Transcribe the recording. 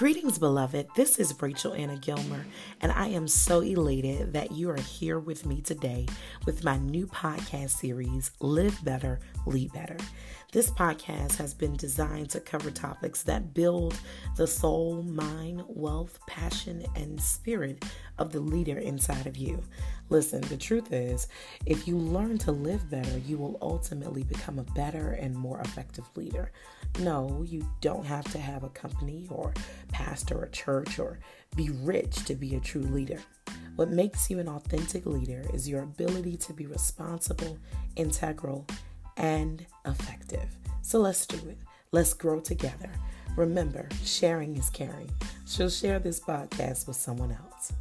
Greetings, beloved. This is Rachel Anna Gilmer, and I am so elated that you are here with me today with my new podcast series, Live Better, Lead Better. This podcast has been designed to cover topics that build the soul, mind, wealth, passion, and spirit of the leader inside of you. Listen, the truth is, if you learn to live better, you will ultimately become a better and more effective leader. No, you don't have to have a company or pastor a church or be rich to be a true leader. What makes you an authentic leader is your ability to be responsible, integral, and effective. So let's do it. Let's grow together. Remember, sharing is caring. She'll share this podcast with someone else.